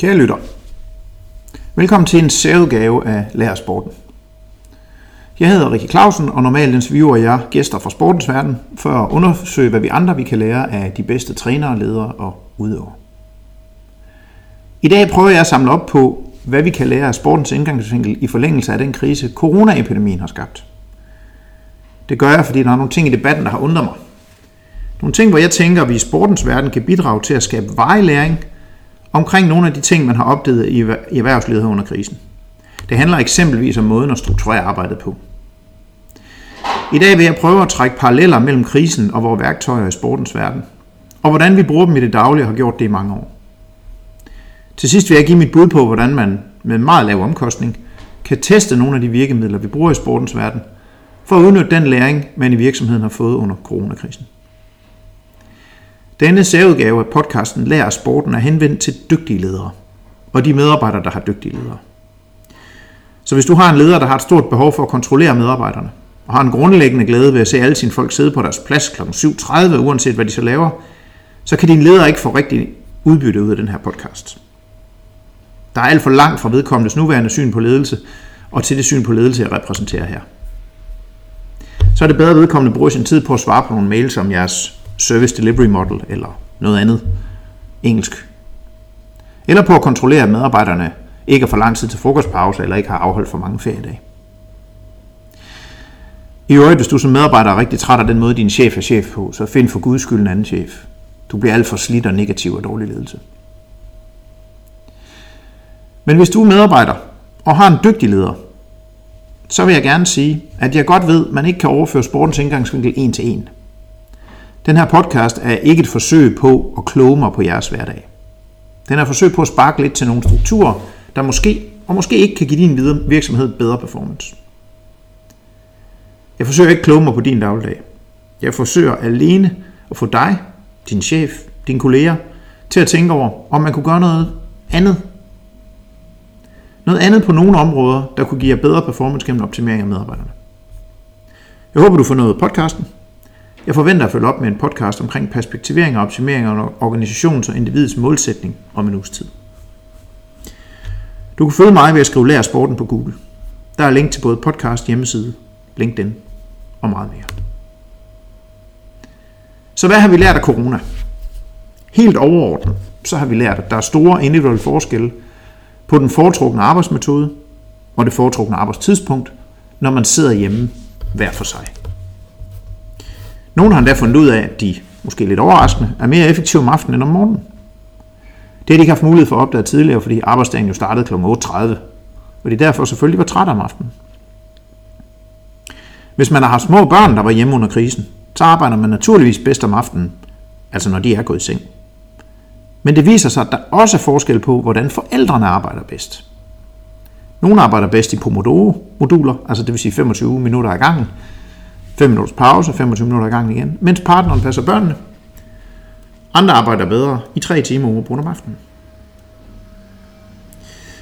Kære lytter, velkommen til en særudgave af Lærersporten. Jeg hedder Rikke Clausen, og normalt interviewer jeg gæster fra sportens verden, for at undersøge, hvad vi andre vi kan lære af de bedste trænere, ledere og udøvere. I dag prøver jeg at samle op på, hvad vi kan lære af sportens indgangsvinkel i forlængelse af den krise, coronaepidemien har skabt. Det gør jeg, fordi der er nogle ting i debatten, der har undret mig. Nogle ting, hvor jeg tænker, at vi i sportens verden kan bidrage til at skabe varig læring – omkring nogle af de ting, man har opdaget i erhvervslivet under krisen. Det handler eksempelvis om måden at strukturere arbejdet på. I dag vil jeg prøve at trække paralleller mellem krisen og vores værktøjer i sportens verden, og hvordan vi bruger dem i det daglige og har gjort det i mange år. Til sidst vil jeg give mit bud på, hvordan man med meget lav omkostning kan teste nogle af de virkemidler, vi bruger i sportens verden, for at udnytte den læring, man i virksomheden har fået under coronakrisen. Denne særudgave af podcasten Lær sporten er henvendt til dygtige ledere og de medarbejdere, der har dygtige ledere. Så hvis du har en leder, der har et stort behov for at kontrollere medarbejderne, og har en grundlæggende glæde ved at se alle sine folk sidde på deres plads kl. 7.30, uanset hvad de så laver, så kan din leder ikke få rigtig udbytte ud af den her podcast. Der er alt for langt fra vedkommendes nuværende syn på ledelse, og til det syn på ledelse, jeg repræsenterer her. Så er det bedre, at vedkommende bruger sin tid på at svare på nogle mails om jeres service delivery model eller noget andet engelsk. Eller på at kontrollere, at medarbejderne ikke er for lang tid til frokostpause eller ikke har afholdt for mange feriedage. I øvrigt, hvis du som medarbejder er rigtig træt af den måde, din chef er chef på, så find for guds skyld en anden chef. Du bliver alt for slidt og negativ og dårlig ledelse. Men hvis du er medarbejder og har en dygtig leder, så vil jeg gerne sige, at jeg godt ved, at man ikke kan overføre sportens indgangsvinkel en til en – den her podcast er ikke et forsøg på at kloge mig på jeres hverdag. Den er et forsøg på at sparke lidt til nogle strukturer, der måske og måske ikke kan give din virksomhed bedre performance. Jeg forsøger ikke at kloge mig på din dagligdag. Jeg forsøger alene at få dig, din chef, dine kolleger, til at tænke over, om man kunne gøre noget andet. Noget andet på nogle områder, der kunne give jer bedre performance gennem optimering af medarbejderne. Jeg håber, du får noget af podcasten. Jeg forventer at følge op med en podcast omkring perspektivering og optimering af organisations- og individets målsætning om en uges tid. Du kan følge mig ved at skrive Lær Sporten på Google. Der er link til både podcast, hjemmeside, LinkedIn og meget mere. Så hvad har vi lært af corona? Helt overordnet, så har vi lært, at der er store individuelle forskelle på den foretrukne arbejdsmetode og det foretrukne arbejdstidspunkt, når man sidder hjemme hver for sig. Nogle har endda fundet ud af, at de, måske lidt overraskende, er mere effektive om aftenen end om morgenen. Det har de ikke haft mulighed for at opdage tidligere, fordi arbejdsdagen jo startede kl. 8.30, og de derfor selvfølgelig var trætte om aftenen. Hvis man har haft små børn, der var hjemme under krisen, så arbejder man naturligvis bedst om aftenen, altså når de er gået i seng. Men det viser sig, at der også er forskel på, hvordan forældrene arbejder bedst. Nogle arbejder bedst i Pomodoro-moduler, altså det vil sige 25 minutter ad gangen, 5 minutters pause, 25 minutter i gang igen, mens partneren passer børnene. Andre arbejder bedre i 3 timer uafbrudt om aftenen.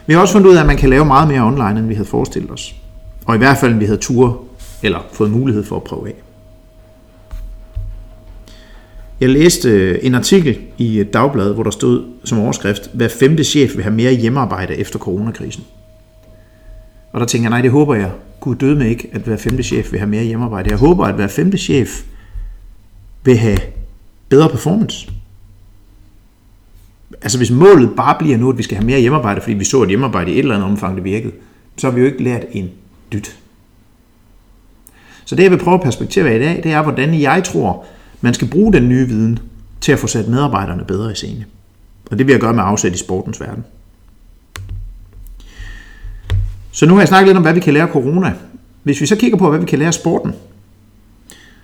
Vi har også fundet ud af, at man kan lave meget mere online, end vi havde forestillet os. Og i hvert fald, end vi havde tur eller fået mulighed for at prøve af. Jeg læste øh, en artikel i øh, et dagblad, hvor der stod som overskrift, hver femte chef vil have mere hjemmearbejde efter coronakrisen. Og der tænker jeg, nej, det håber jeg Gud døde med ikke, at hver femte chef vil have mere hjemmearbejde. Jeg håber, at hver femte chef vil have bedre performance. Altså hvis målet bare bliver nu, at vi skal have mere hjemmearbejde, fordi vi så, at hjemmearbejde i et eller andet omfang det virkede, så har vi jo ikke lært en dyt. Så det, jeg vil prøve at perspektivere i dag, det er, hvordan jeg tror, man skal bruge den nye viden til at få sat medarbejderne bedre i scene. Og det vil jeg gøre med afsæt i sportens verden. Så nu har jeg snakket lidt om, hvad vi kan lære af corona. Hvis vi så kigger på, hvad vi kan lære af sporten,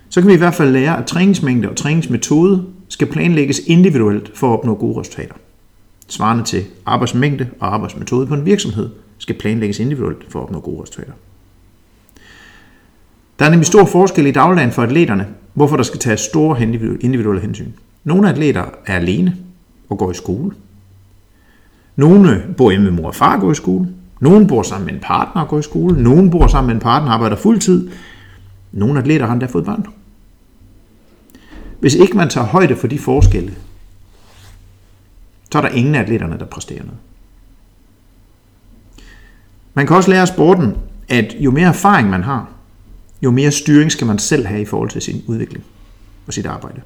så kan vi i hvert fald lære, at træningsmængde og træningsmetode skal planlægges individuelt for at opnå gode resultater. Svarende til arbejdsmængde og arbejdsmetode på en virksomhed skal planlægges individuelt for at opnå gode resultater. Der er nemlig stor forskel i dagligdagen for atleterne, hvorfor der skal tages store individuelle hensyn. Nogle atleter er alene og går i skole. Nogle bor hjemme med mor og far og går i skole. Nogen bor sammen med en partner og går i skole. Nogen bor sammen med en partner og arbejder fuldtid. Nogle atleter har endda fået børn. Hvis ikke man tager højde for de forskelle, så er der ingen af atleterne, der præsterer noget. Man kan også lære af sporten, at jo mere erfaring man har, jo mere styring skal man selv have i forhold til sin udvikling og sit arbejde.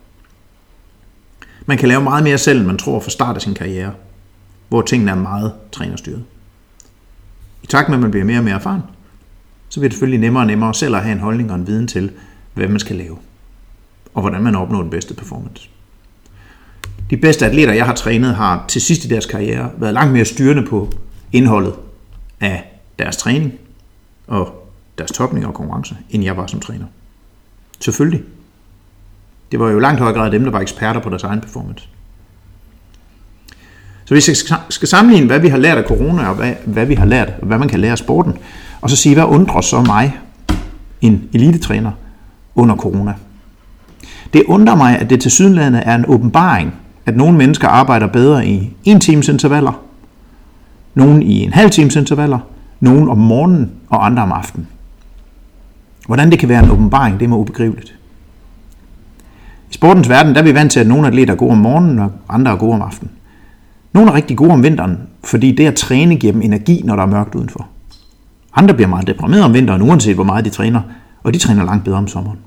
Man kan lave meget mere selv, end man tror for start af sin karriere, hvor tingene er meget trænerstyret. I takt med, at man bliver mere og mere erfaren, så bliver det selvfølgelig nemmere og nemmere selv at have en holdning og en viden til, hvad man skal lave, og hvordan man opnår den bedste performance. De bedste atleter, jeg har trænet, har til sidst i deres karriere været langt mere styrende på indholdet af deres træning og deres topning og konkurrence, end jeg var som træner. Selvfølgelig. Det var jo langt højere grad dem, der var eksperter på deres egen performance. Så hvis jeg skal sammenligne, hvad vi har lært af corona, og hvad, hvad vi har lært, og hvad man kan lære af sporten, og så sige, hvad undrer så mig, en elitetræner, under corona. Det undrer mig, at det til sydenlandet er en åbenbaring, at nogle mennesker arbejder bedre i en times intervaller, nogen i en halv times intervaller, nogen om morgenen og andre om aftenen. Hvordan det kan være en åbenbaring, det er mig ubegriveligt. I sportens verden der er vi vant til, at nogle atleter er gode om morgenen, og andre er gode om aftenen. Nogle er rigtig gode om vinteren, fordi det at træne giver dem energi, når der er mørkt udenfor. Andre bliver meget deprimerede om vinteren, uanset hvor meget de træner, og de træner langt bedre om sommeren.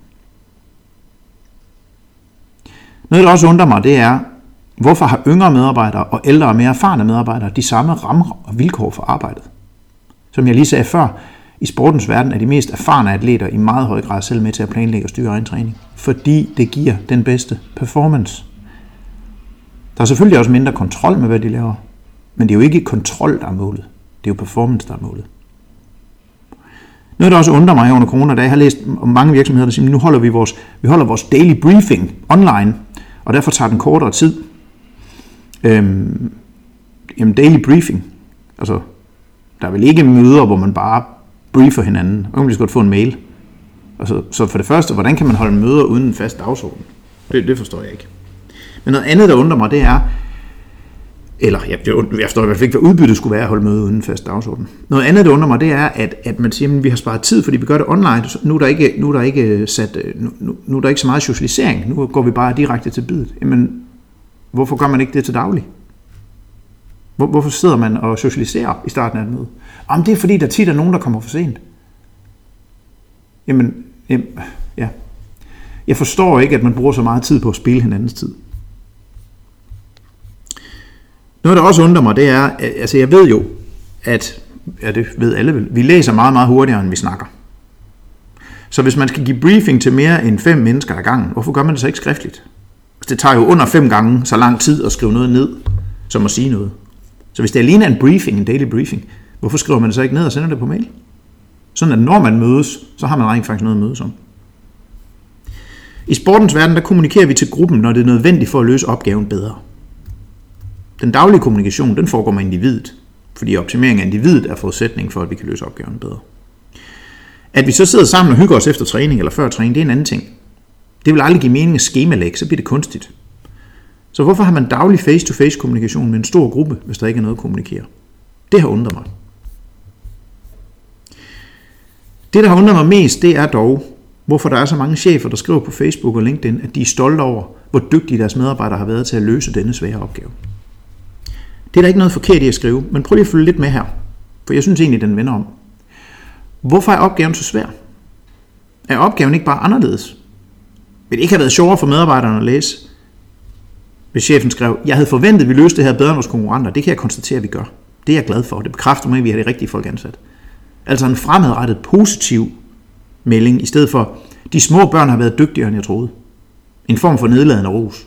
Noget, der også undrer mig, det er, hvorfor har yngre medarbejdere og ældre og mere erfarne medarbejdere de samme rammer og vilkår for arbejdet? Som jeg lige sagde før, i sportens verden er de mest erfarne atleter i meget høj grad selv med til at planlægge og styre egen træning, fordi det giver den bedste performance. Der er selvfølgelig også mindre kontrol med, hvad de laver, men det er jo ikke kontrol, der er målet. Det er jo performance, der er målet. Noget, der også undrer mig under corona, da jeg har læst om mange virksomheder, der siger, nu holder vi vores, vi holder vores daily briefing online, og derfor tager den kortere tid. Øhm, jamen daily briefing, altså der er vel ikke møder, hvor man bare briefer hinanden. Og kan man godt få en mail. Altså, så for det første, hvordan kan man holde møder uden en fast dagsorden? Det, det forstår jeg ikke. Men noget andet, der undrer mig, det er, eller jeg, jeg forstår i hvert fald ikke, hvad udbyttet skulle være at holde møde uden fast dagsorden. Noget andet, der undrer mig, det er, at, at man siger, at vi har sparet tid, fordi vi gør det online. Nu er der ikke, nu er der ikke, øh, sat, øh, nu, nu er der ikke så meget socialisering. Nu går vi bare direkte til bidet. Jamen, hvorfor gør man ikke det til daglig? Hvor, hvorfor sidder man og socialiserer i starten af et møde? Jamen, det er fordi, der tit er nogen, der kommer for sent. Jamen, jamen, ja. Jeg forstår ikke, at man bruger så meget tid på at spille hinandens tid. Noget, der også undrer mig, det er, altså jeg ved jo, at, ja det ved alle vel, vi læser meget, meget hurtigere, end vi snakker. Så hvis man skal give briefing til mere end fem mennesker ad gangen, hvorfor gør man det så ikke skriftligt? Altså, det tager jo under fem gange så lang tid at skrive noget ned, som at sige noget. Så hvis det alene er en briefing, en daily briefing, hvorfor skriver man det så ikke ned og sender det på mail? Sådan at når man mødes, så har man rent faktisk noget at mødes om. I sportens verden, der kommunikerer vi til gruppen, når det er nødvendigt for at løse opgaven bedre. Den daglige kommunikation, den foregår med individet, fordi optimering af individet er forudsætning for, at vi kan løse opgaven bedre. At vi så sidder sammen og hygger os efter træning eller før træning, det er en anden ting. Det vil aldrig give mening at skemalægge, så bliver det kunstigt. Så hvorfor har man daglig face-to-face kommunikation med en stor gruppe, hvis der ikke er noget at kommunikere? Det har undret mig. Det, der har undret mig mest, det er dog, hvorfor der er så mange chefer, der skriver på Facebook og LinkedIn, at de er stolte over, hvor dygtige deres medarbejdere har været til at løse denne svære opgave. Det er der ikke noget forkert i at skrive, men prøv lige at følge lidt med her, for jeg synes egentlig, den vender om. Hvorfor er opgaven så svær? Er opgaven ikke bare anderledes? Vil det ikke have været sjovere for medarbejderne at læse? Hvis chefen skrev, jeg havde forventet, at vi løste det her bedre end vores konkurrenter, det kan jeg konstatere, at vi gør. Det er jeg glad for. Det bekræfter mig, at vi har de rigtige folk ansat. Altså en fremadrettet positiv melding, i stedet for, de små børn har været dygtigere, end jeg troede. En form for nedladende ros.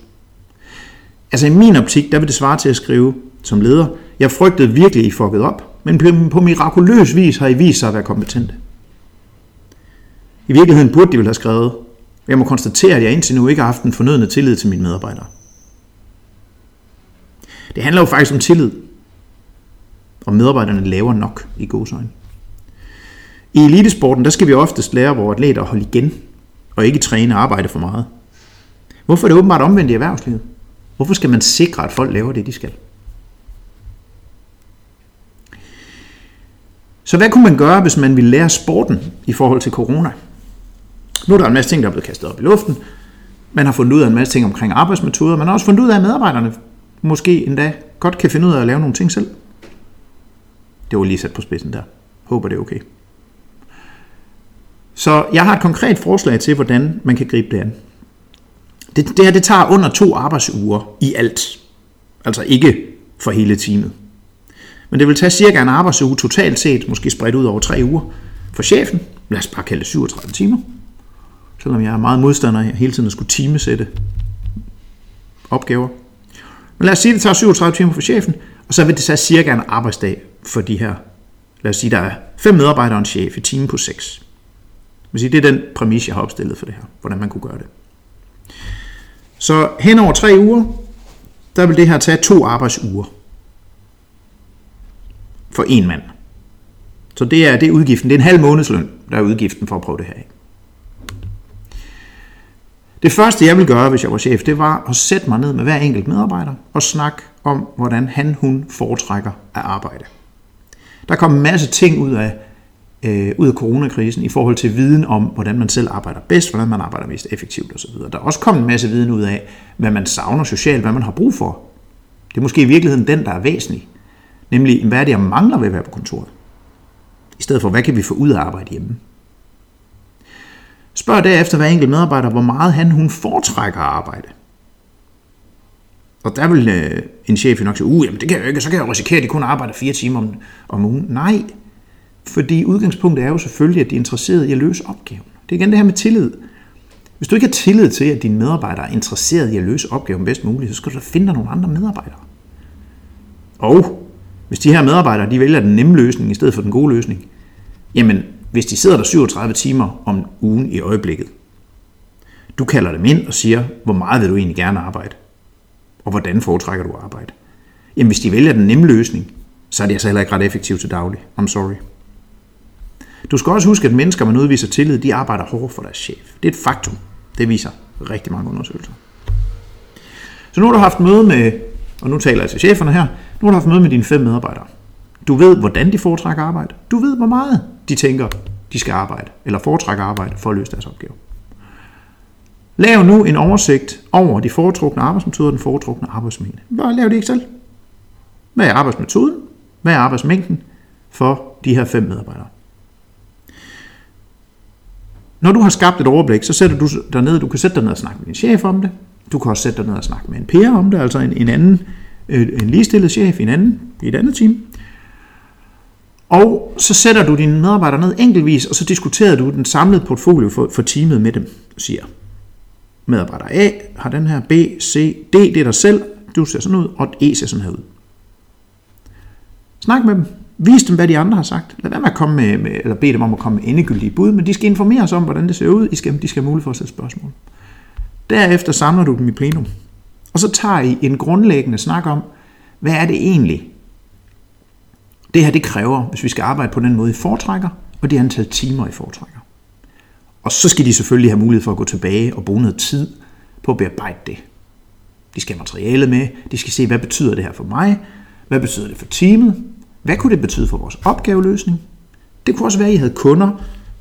Altså i min optik, der vil det svare til at skrive som leder, jeg frygtede virkelig, at I fuckede op, men på mirakuløs vis har I vist sig at være kompetente. I virkeligheden burde de vel have skrevet, jeg må konstatere, at jeg indtil nu ikke har haft den fornødende tillid til mine medarbejdere. Det handler jo faktisk om tillid. Og medarbejderne laver nok i godsøjne. I elitesporten, der skal vi oftest lære vores atleter at holde igen, og ikke træne og arbejde for meget. Hvorfor er det åbenbart omvendt i erhvervslivet? Hvorfor skal man sikre, at folk laver det, de skal? Så hvad kunne man gøre, hvis man ville lære sporten i forhold til corona? Nu er der en masse ting, der er blevet kastet op i luften. Man har fundet ud af en masse ting omkring arbejdsmetoder. Man har også fundet ud af, at medarbejderne måske endda godt kan finde ud af at lave nogle ting selv. Det var lige sat på spidsen der. Håber det er okay. Så jeg har et konkret forslag til, hvordan man kan gribe det an. Det, det her det tager under to arbejdsuger i alt. Altså ikke for hele teamet. Men det vil tage cirka en arbejdsuge totalt set, måske spredt ud over tre uger, for chefen. Lad os bare kalde det 37 timer. Selvom jeg er meget modstander af hele tiden at skulle timesætte opgaver. Men lad os sige, at det tager 37 timer for chefen, og så vil det tage cirka en arbejdsdag for de her. Lad os sige, der er fem medarbejdere og en chef i time på 6. Det er den præmis, jeg har opstillet for det her, hvordan man kunne gøre det. Så hen over tre uger, der vil det her tage to arbejdsuger for en mand. Så det er, det er udgiften. Det er en halv månedsløn, der er udgiften for at prøve det her af. Det første, jeg ville gøre, hvis jeg var chef, det var at sætte mig ned med hver enkelt medarbejder og snakke om, hvordan han, hun foretrækker at arbejde. Der kom en masse ting ud af, øh, ud af coronakrisen i forhold til viden om, hvordan man selv arbejder bedst, hvordan man arbejder mest effektivt osv. Der er også kommet en masse viden ud af, hvad man savner socialt, hvad man har brug for. Det er måske i virkeligheden den, der er væsentlig. Nemlig, hvad er det, jeg mangler ved at være på kontoret? I stedet for, hvad kan vi få ud af arbejde hjemme? Spørg derefter hver enkelt medarbejder, hvor meget han hun foretrækker at arbejde. Og der vil øh, en chef nok sige, uh, jamen det kan jeg jo ikke, så kan jeg jo risikere, at de kun arbejder fire timer om, om ugen. Nej, fordi udgangspunktet er jo selvfølgelig, at de er interesserede i at løse opgaven. Det er igen det her med tillid. Hvis du ikke har tillid til, at dine medarbejdere er interesseret i at løse opgaven bedst muligt, så skal du da finde nogle andre medarbejdere. Og hvis de her medarbejdere de vælger den nemme løsning i stedet for den gode løsning, jamen hvis de sidder der 37 timer om ugen i øjeblikket, du kalder dem ind og siger, hvor meget vil du egentlig gerne arbejde? Og hvordan foretrækker du at arbejde? Jamen hvis de vælger den nemme løsning, så er det altså heller ikke ret effektivt til daglig. I'm sorry. Du skal også huske, at mennesker, man udviser tillid, de arbejder hårdt for deres chef. Det er et faktum. Det viser rigtig mange undersøgelser. Så nu har du haft møde med, og nu taler jeg til cheferne her, nu har du haft møde med dine fem medarbejdere. Du ved, hvordan de foretrækker arbejde. Du ved, hvor meget de tænker, de skal arbejde, eller foretrækker arbejde for at løse deres opgave. Lav nu en oversigt over de foretrukne arbejdsmetoder og den foretrukne arbejdsmængde. Bare lav det ikke selv. Hvad er arbejdsmetoden? Hvad er arbejdsmængden for de her fem medarbejdere? Når du har skabt et overblik, så sætter du dig ned, du kan sætte dig ned og snakke med din chef om det. Du kan også sætte dig ned og snakke med en peer om det, altså en, en anden, øh, en ligestillet chef i, en anden, i et andet team. Og så sætter du dine medarbejdere ned enkeltvis, og så diskuterer du den samlede portfolio for, for teamet med dem, siger. Medarbejder A har den her, B, C, D, det er dig selv, du ser sådan ud, og E ser sådan her ud. Snak med dem. Vis dem, hvad de andre har sagt. Lad være med at komme med, med eller bede dem om at komme med endegyldige bud, men de skal informere os om, hvordan det ser ud. I skal, de skal have mulighed for at stille spørgsmål. Derefter samler du dem i plenum. Og så tager I en grundlæggende snak om, hvad er det egentlig, det her det kræver, hvis vi skal arbejde på den måde, I foretrækker, og det antal timer, I foretrækker. Og så skal de selvfølgelig have mulighed for at gå tilbage og bruge noget tid på at bearbejde det. De skal have materialet med, de skal se, hvad betyder det her for mig, hvad betyder det for teamet, hvad kunne det betyde for vores opgaveløsning? Det kunne også være, at I havde kunder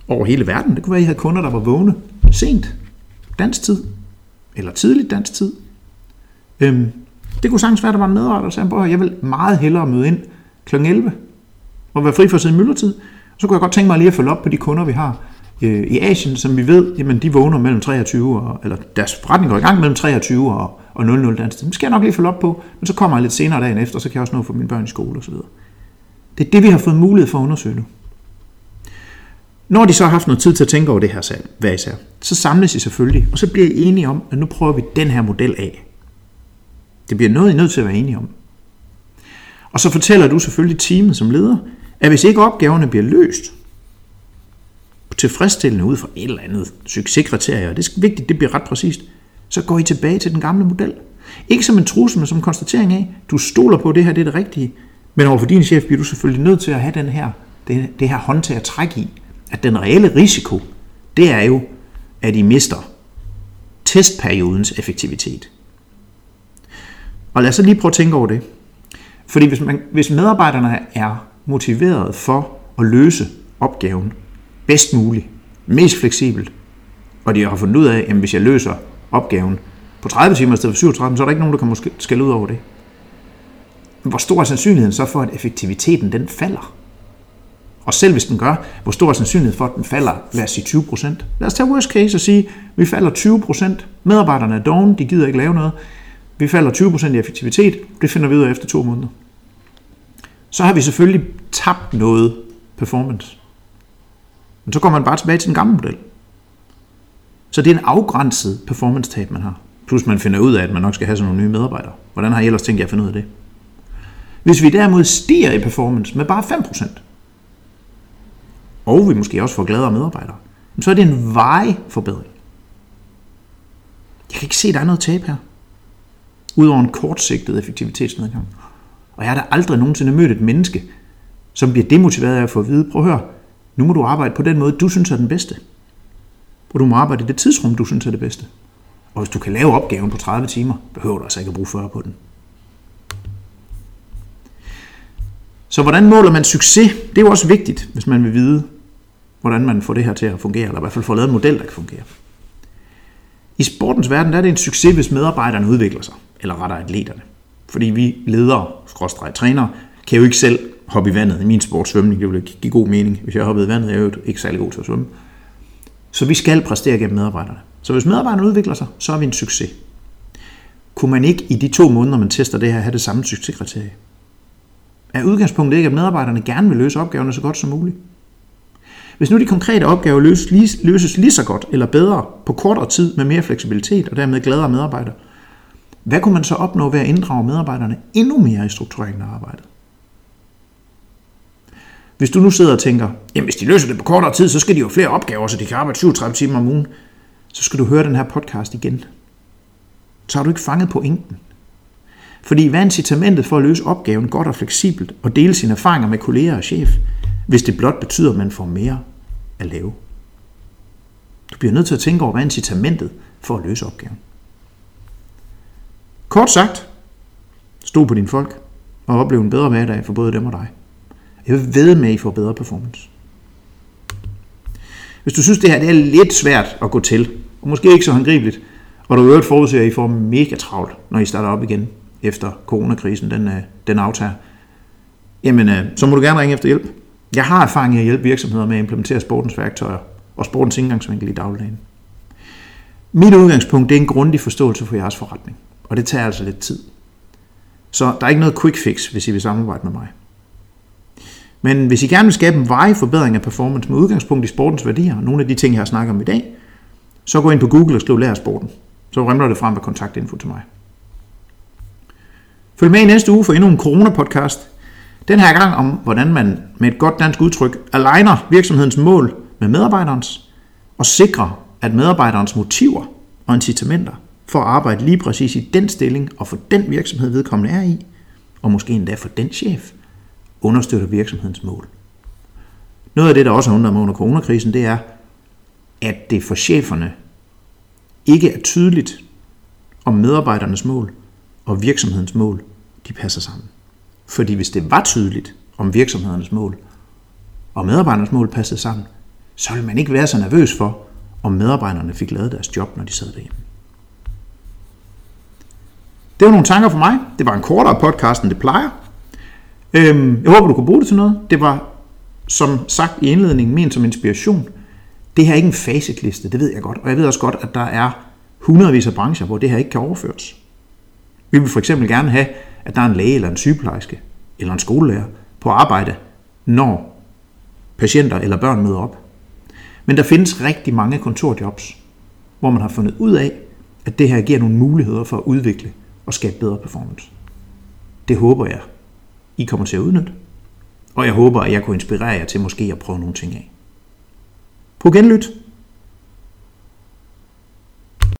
over hele verden. Det kunne være, at I havde kunder, der var vågne sent, dansk tid, eller tidligt dansk tid. Øhm, det kunne sagtens være, at der var en medarbejder, der sagde, at jeg vil meget hellere møde ind kl. 11 og være fri for sin myldretid. Så kunne jeg godt tænke mig lige at følge op på de kunder, vi har øh, i Asien, som vi ved, jamen de vågner mellem 23 og, eller deres forretning går i gang mellem 23 og, og 00 dansk tid. Det skal jeg nok lige følge op på, men så kommer jeg lidt senere dagen efter, så kan jeg også nå for mine børn i skole osv. Det er det, vi har fået mulighed for at undersøge nu. Når de så har haft noget tid til at tænke over det her salg, hvad især, så samles I selvfølgelig, og så bliver I enige om, at nu prøver vi den her model af. Det bliver noget, I er nødt til at være enige om. Og så fortæller du selvfølgelig teamet som leder, at hvis ikke opgaverne bliver løst tilfredsstillende ud fra et eller andet succeskriterie, og det er vigtigt, det bliver ret præcist, så går I tilbage til den gamle model. Ikke som en trussel, men som en konstatering af, du stoler på, at det her det er det rigtige, men overfor din chef bliver du selvfølgelig nødt til at have den her, det, det her håndtag at trække i, at den reelle risiko, det er jo, at I mister testperiodens effektivitet. Og lad os så lige prøve at tænke over det. Fordi hvis, man, hvis medarbejderne er motiveret for at løse opgaven bedst muligt, mest fleksibelt, og de har fundet ud af, at hvis jeg løser opgaven på 30 timer i stedet for 37, så er der ikke nogen, der kan måske skælde ud over det. Hvor stor er sandsynligheden så for, at effektiviteten den falder? Og selv hvis den gør, hvor stor er sandsynligheden for, at den falder, lad os sige 20 procent. Lad os tage worst case og sige, at vi falder 20 procent. Medarbejderne er doven, de gider ikke lave noget. Vi falder 20 procent i effektivitet. Det finder vi ud af efter to måneder. Så har vi selvfølgelig tabt noget performance. Men så går man bare tilbage til den gamle model. Så det er en afgrænset performance-tab, man har. Plus man finder ud af, at man nok skal have sådan nogle nye medarbejdere. Hvordan har I ellers tænkt jer at finde ud af det? Hvis vi derimod stiger i performance med bare 5%, og vi måske også får gladere medarbejdere, så er det en vej forbedring. Jeg kan ikke se, at der er noget tab her. Udover en kortsigtet effektivitetsnedgang. Og jeg har da aldrig nogensinde mødt et menneske, som bliver demotiveret af at få at vide, prøv at høre, nu må du arbejde på den måde, du synes er den bedste. Og du må arbejde i det tidsrum, du synes er det bedste. Og hvis du kan lave opgaven på 30 timer, behøver du altså ikke at bruge 40 på den. Så hvordan måler man succes? Det er jo også vigtigt, hvis man vil vide, hvordan man får det her til at fungere, eller i hvert fald får lavet en model, der kan fungere. I sportens verden der er det en succes, hvis medarbejderne udvikler sig, eller retter atleterne. Fordi vi ledere, skråstrej trænere, kan jo ikke selv hoppe i vandet. I min sportsvømning, det ville give god mening. Hvis jeg hoppede i vandet, jeg er jo ikke særlig god til at svømme. Så vi skal præstere gennem medarbejderne. Så hvis medarbejderne udvikler sig, så er vi en succes. Kunne man ikke i de to måneder, man tester det her, have det samme succeskriterie? Er udgangspunktet ikke, at medarbejderne gerne vil løse opgaverne så godt som muligt? Hvis nu de konkrete opgaver løses lige, løses lige så godt eller bedre på kortere tid med mere fleksibilitet og dermed gladere medarbejdere, hvad kunne man så opnå ved at inddrage medarbejderne endnu mere i struktureringen af arbejdet? Hvis du nu sidder og tænker, jamen hvis de løser det på kortere tid, så skal de jo flere opgaver, så de kan arbejde 37 timer om ugen, så skal du høre den her podcast igen. Så har du ikke fanget pointen. Fordi hvad er incitamentet for at løse opgaven godt og fleksibelt og dele sine erfaringer med kolleger og chef, hvis det blot betyder, at man får mere at lave? Du bliver nødt til at tænke over, hvad er incitamentet for at løse opgaven. Kort sagt, stå på dine folk og oplev en bedre hverdag for både dem og dig. Jeg vil ved med, at I får bedre performance. Hvis du synes, det her det er lidt svært at gå til, og måske ikke så håndgribeligt, og du øvrigt forudser, at I får mega travlt, når I starter op igen efter coronakrisen, den, øh, den aftager, jamen øh, så må du gerne ringe efter hjælp. Jeg har erfaring i at hjælpe virksomheder med at implementere sportens værktøjer og sportens indgangsvinkel i dagligdagen. Mit udgangspunkt det er en grundig forståelse for jeres forretning, og det tager altså lidt tid. Så der er ikke noget quick fix, hvis I vil samarbejde med mig. Men hvis I gerne vil skabe en varig forbedring af performance med udgangspunkt i sportens værdier, nogle af de ting, jeg har snakket om i dag, så gå ind på Google og skriv Lær sporten. Så remler det frem med kontaktinfo til mig. Følg med i næste uge for endnu en corona-podcast. Den her gang om, hvordan man med et godt dansk udtryk aligner virksomhedens mål med medarbejderens, og sikrer, at medarbejderens motiver og incitamenter for at arbejde lige præcis i den stilling og for den virksomhed, vedkommende er i, og måske endda for den chef, understøtter virksomhedens mål. Noget af det, der også har undret mig under coronakrisen, det er, at det for cheferne ikke er tydeligt, om medarbejdernes mål og virksomhedens mål, de passer sammen. Fordi hvis det var tydeligt, om virksomhedernes mål og medarbejdernes mål passede sammen, så ville man ikke være så nervøs for, om medarbejderne fik lavet deres job, når de sad derhjemme. Det var nogle tanker for mig. Det var en kortere podcast, end det plejer. Øhm, jeg håber, du kunne bruge det til noget. Det var, som sagt i indledningen, ment som inspiration. Det her er ikke en facitliste, det ved jeg godt. Og jeg ved også godt, at der er hundredvis af brancher, hvor det her ikke kan overføres. Vi vil for eksempel gerne have, at der er en læge eller en sygeplejerske eller en skolelærer på arbejde, når patienter eller børn møder op. Men der findes rigtig mange kontorjobs, hvor man har fundet ud af, at det her giver nogle muligheder for at udvikle og skabe bedre performance. Det håber jeg, I kommer til at udnytte. Og jeg håber, at jeg kunne inspirere jer til måske at prøve nogle ting af. På genlyt!